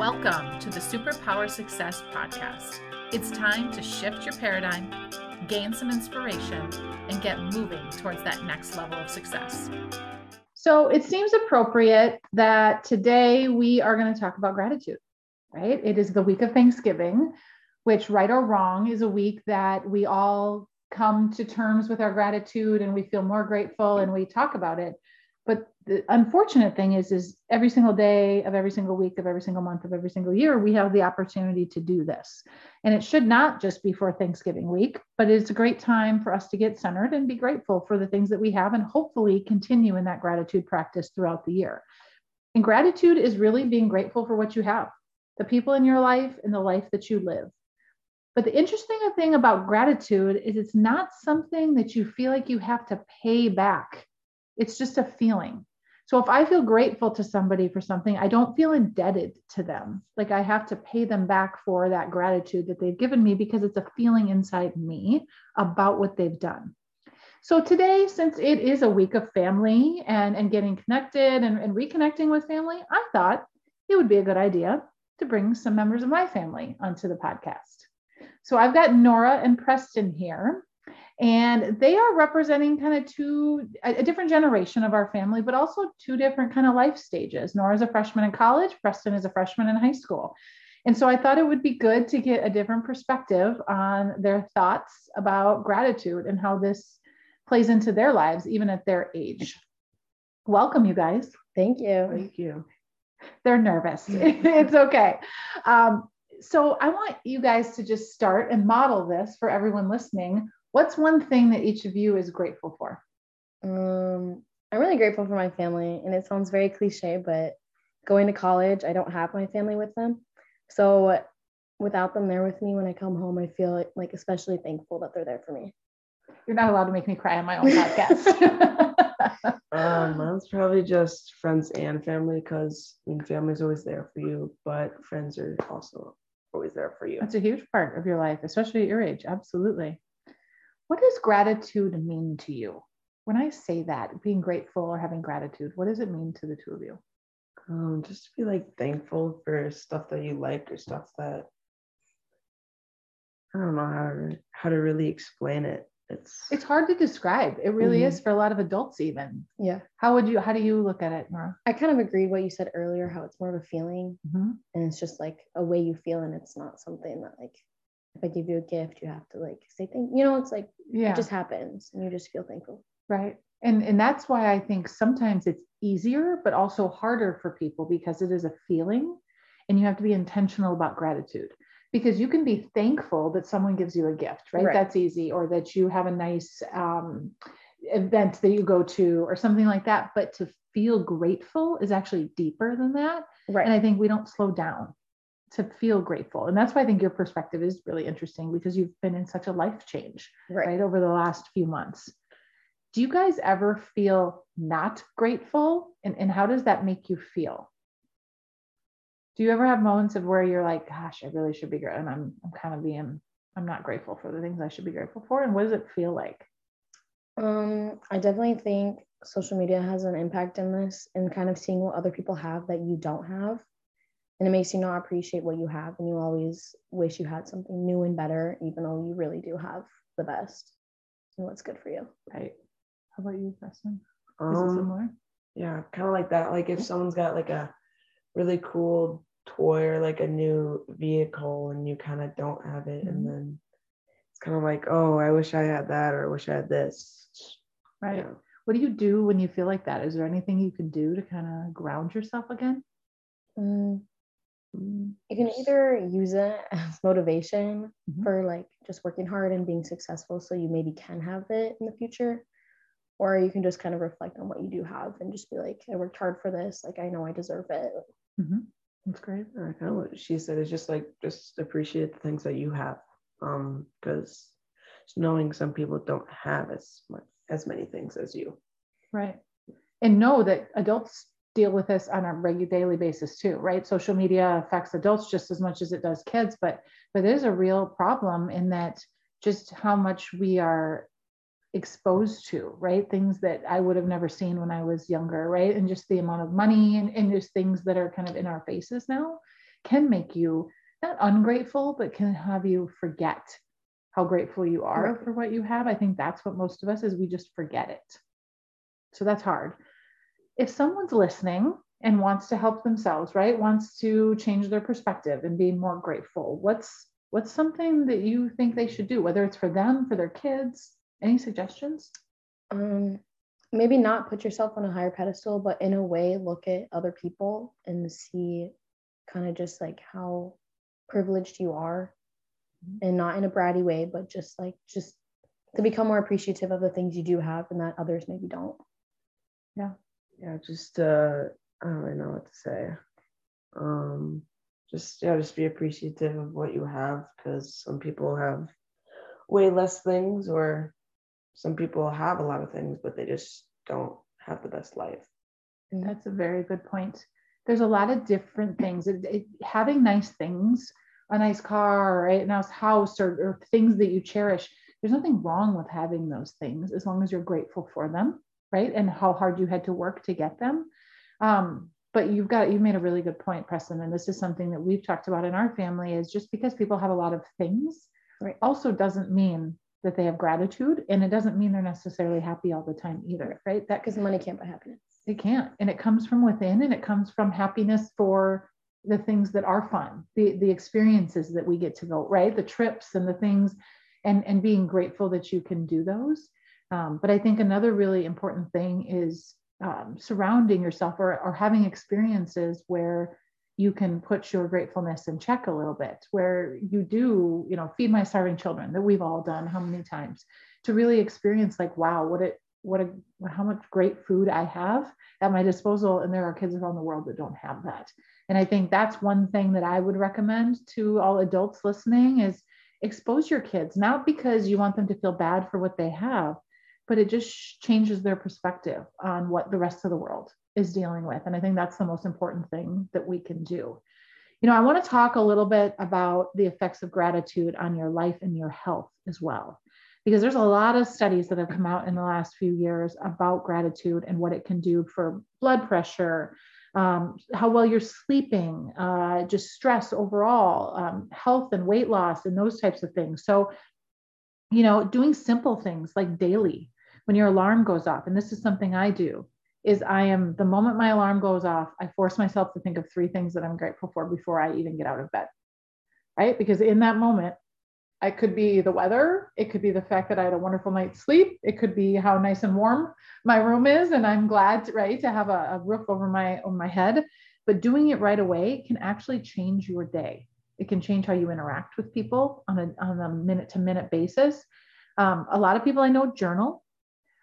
Welcome to the Superpower Success Podcast. It's time to shift your paradigm, gain some inspiration, and get moving towards that next level of success. So it seems appropriate that today we are going to talk about gratitude, right? It is the week of Thanksgiving, which, right or wrong, is a week that we all come to terms with our gratitude and we feel more grateful and we talk about it. But the unfortunate thing is, is every single day of every single week of every single month of every single year, we have the opportunity to do this. And it should not just be for Thanksgiving week, but it's a great time for us to get centered and be grateful for the things that we have and hopefully continue in that gratitude practice throughout the year. And gratitude is really being grateful for what you have, the people in your life and the life that you live. But the interesting thing about gratitude is it's not something that you feel like you have to pay back. It's just a feeling. So if I feel grateful to somebody for something, I don't feel indebted to them. Like I have to pay them back for that gratitude that they've given me because it's a feeling inside me about what they've done. So today, since it is a week of family and, and getting connected and, and reconnecting with family, I thought it would be a good idea to bring some members of my family onto the podcast. So I've got Nora and Preston here and they are representing kind of two a, different generation of our family but also two different kind of life stages. Nora's a freshman in college preston is a freshman in high school. And so i thought it would be good to get a different perspective on their thoughts about gratitude and how this plays into their lives even at their age. Welcome you guys. Thank you. Thank you. They're nervous. It's okay. Um, so i want you guys to just start and model this for everyone listening What's one thing that each of you is grateful for? Um, I'm really grateful for my family, and it sounds very cliche, but going to college, I don't have my family with them. So without them there with me when I come home, I feel like especially thankful that they're there for me. You're not allowed to make me cry on my own podcast. um, mine's probably just friends and family because I mean, family's always there for you, but friends are also always there for you. That's a huge part of your life, especially at your age. Absolutely. What does gratitude mean to you? When I say that, being grateful or having gratitude, what does it mean to the two of you? Um, just to be like thankful for stuff that you like or stuff that I don't know how to, how to really explain it. It's it's hard to describe. It really mm-hmm. is for a lot of adults, even. Yeah. How would you? How do you look at it, Nora? I kind of agreed what you said earlier. How it's more of a feeling, mm-hmm. and it's just like a way you feel, and it's not something that like if I give you a gift, you have to like say thank you know, it's like yeah. it just happens and you just feel thankful. Right. And and that's why I think sometimes it's easier, but also harder for people because it is a feeling and you have to be intentional about gratitude. Because you can be thankful that someone gives you a gift, right? right. That's easy, or that you have a nice um, event that you go to, or something like that. But to feel grateful is actually deeper than that. Right. And I think we don't slow down to feel grateful. And that's why I think your perspective is really interesting because you've been in such a life change, right, right over the last few months. Do you guys ever feel not grateful? And, and how does that make you feel? Do you ever have moments of where you're like, gosh, I really should be grateful, and I'm I'm kind of being I'm not grateful for the things I should be grateful for? And what does it feel like? Um, I definitely think social media has an impact in this and kind of seeing what other people have that you don't have and it makes you not appreciate what you have and you always wish you had something new and better even though you really do have the best. And what's good for you? Right. How about you preston? Um, is it similar? yeah kind of like that. Like if someone's got like a really cool toy or like a new vehicle and you kind of don't have it mm-hmm. and then it's kind of like oh i wish i had that or i wish i had this. Right. Yeah. what do you do when you feel like that? Is there anything you can do to kind of ground yourself again? Mm, you can either use it as motivation mm-hmm. for like just working hard and being successful so you maybe can have it in the future or you can just kind of reflect on what you do have and just be like i worked hard for this. Like i know i deserve it. Mm-hmm. that's great. I kind of what she said is just like just appreciate the things that you have um because knowing some people don't have as much as many things as you. Right. And know that adults deal with this on a regular daily basis too, right? Social media affects adults just as much as it does kids, but but there's a real problem in that just how much we are exposed to, right? Things that I would have never seen when I was younger, right? And just the amount of money and, and just things that are kind of in our faces now. can make you not ungrateful, but can have you forget how grateful you are Right. for what you have. I think that's what most of us is we just forget it. So that's hard. If someone's listening and wants to help themselves, right? Wants to change their perspective and be more grateful. What's what's something that you think they should do, whether it's for them, for their kids? Any suggestions? Um, maybe not put yourself on a higher pedestal, but in a way, look at other people and see kind of just like how privileged you are, Mhm. and not in a bratty way, but just like just to become more appreciative of the things you do have and that others maybe don't. yeah, just uh, I don't really know what to say. Um, just yeah, just be appreciative of what you have because some people have way less things, or some people have a lot of things, but they just don't have the best life. And That's a very good point. There's a lot of different things. It, it, having nice things, a nice car, right, a nice house, or, or things that you cherish. There's nothing wrong with having those things as long as you're grateful for them, right? And how hard you had to work to get them. Um, but you've got you made a really good point, Preston, and this is something that we've talked about in our family. Is just because people have a lot of things, Right. also doesn't mean that they have gratitude, and it doesn't mean they're necessarily happy all the time either, right? That Because money can't buy happiness. it can't. And it comes from within and it comes from happiness for the things that are fun, the, the experiences that we get to go, right? The trips and the things and, and being grateful that you can do those. Um, but I think another really important thing is um, surrounding yourself or, or having experiences where you can put your gratefulness in check a little bit, where you do, you know, feed my starving children that we've all done how many times to really experience like, wow, what it, what a, how much great food I have at my disposal. And there are kids around the world that don't have that. And I think that's one thing that I would recommend to all adults listening is expose your kids, not because you want them to feel bad for what they have, but it just changes their perspective on what the rest of the world is dealing with. And I think that's the most important thing that we can do. You know, I want to talk a little bit about the effects of gratitude on your life and your health as well because there's a lot of studies that have come out in the last few years about gratitude and what it can do for blood pressure, um, how well you're sleeping, uh, just stress overall, um, health and weight loss, and those types of things. So, you know, doing simple things like daily when your alarm goes off, and this is something I do. Is I am the moment my alarm goes off, I force myself to think of three things that I'm grateful for before I even get out of bed. Right. Because in that moment, it could be the weather. It could be the fact that I had a wonderful night's sleep. It could be how nice and warm my room is, and I'm glad, right, to have a, a roof over my over my head. But doing it right away can actually change your day. It can change how you interact with people on a on a minute to minute basis. Um, a lot of people I know journal.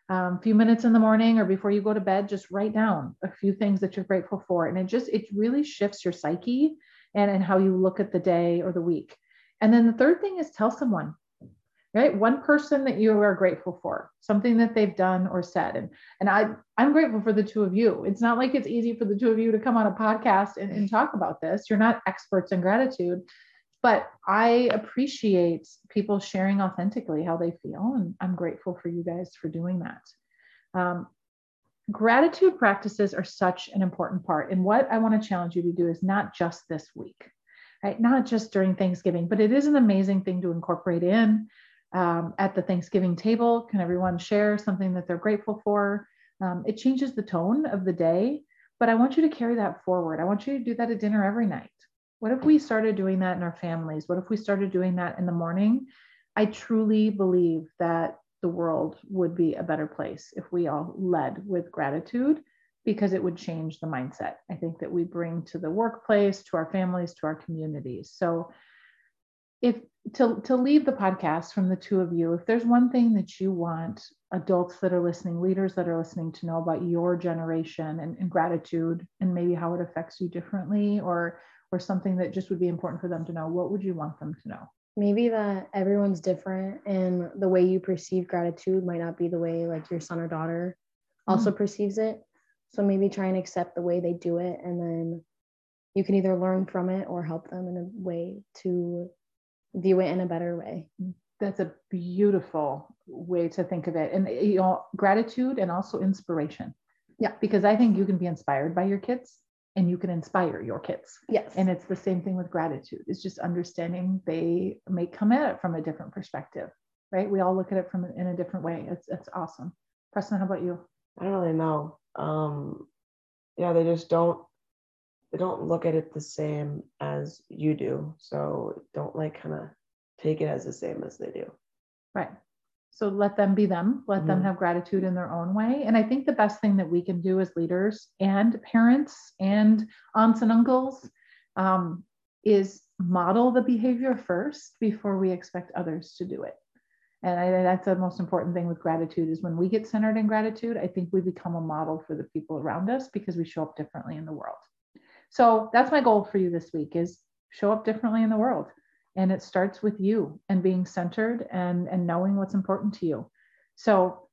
A um, few minutes in the morning or before you go to bed, just write down a few things that you're grateful for, and it just it really shifts your psyche and and how you look at the day or the week. And then the third thing is tell someone, right? One person that you are grateful for, something that they've done or said. And, and I, I'm grateful for the two of you. It's not like it's easy for the two of you to come on a podcast and, and talk about this. You're not experts in gratitude, but I appreciate people sharing authentically how they feel. And I'm grateful for you guys for doing that. Um, gratitude practices are such an important part. And what I want to challenge you to do is not just this week right? Not just during Thanksgiving, but it is an amazing thing to incorporate in um, at the Thanksgiving table. Can everyone share something that they're grateful for? Um, it changes the tone of the day, but I want you to carry that forward. I want you to do that at dinner every night. What if we started doing that in our families? What if we started doing that in the morning? I truly believe that the world would be a better place if we all led with gratitude because it would change the mindset I think that we bring to the workplace, to our families, to our communities. So if to, to leave the podcast from the two of you, if there's one thing that you want adults that are listening, leaders that are listening to know about your generation and, and gratitude and maybe how it affects you differently or or something that just would be important for them to know, what would you want them to know? Maybe that everyone's different and the way you perceive gratitude might not be the way like your son or daughter also mm. perceives it. So maybe try and accept the way they do it, and then you can either learn from it or help them in a way to view it in a better way. Mm, that's a beautiful way to think of it. And you know, gratitude and also inspiration. Yeah. Because I think you can be inspired by your kids and you can inspire your kids. Yes. And it's the same thing with gratitude. It's just understanding they may come at it from a different perspective, right? We all look at it from in a different way. It's it's awesome. Preston, how about you? I don't really know. Um, yeah, they just don't they don't look at it the same as you do. So don't like kind of take it as the same as they do. Right. So let them be them, let them Mhm. have gratitude in their own way. And I think the best thing that we can do as leaders and parents and aunts and uncles um, is model the behavior first before we expect others to do it. And I, that's the most important thing with gratitude is when we get centered in gratitude, I think we become a model for the people around us because we show up differently in the world. So that's my goal for you this week is show up differently in the world and it starts with you and being centered and and knowing what's important to you so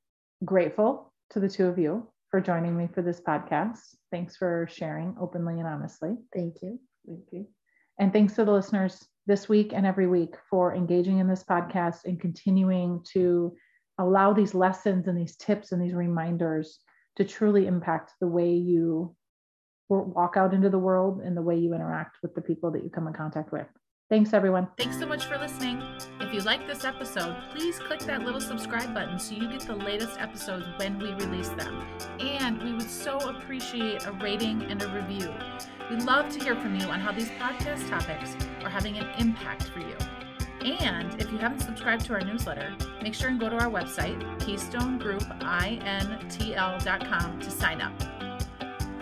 grateful to the two of you for joining me for this podcast thanks for sharing openly and honestly Thank you. Thank you. and thanks to the listeners this week and every week for engaging in this podcast and continuing to allow these lessons and these tips and these reminders to truly impact the way you walk out into the world and the way you interact with the people that you come in contact with. Thanks, everyone. Thanks so much for listening. If you like this episode, please click that little subscribe button so you get the latest episodes when we release them. And we would so appreciate a rating and a review. We'd love to hear from you on how these podcast topics are having an impact for you. And if you haven't subscribed to our newsletter, make sure and go to our website, keystonegroupintl.com, to sign up.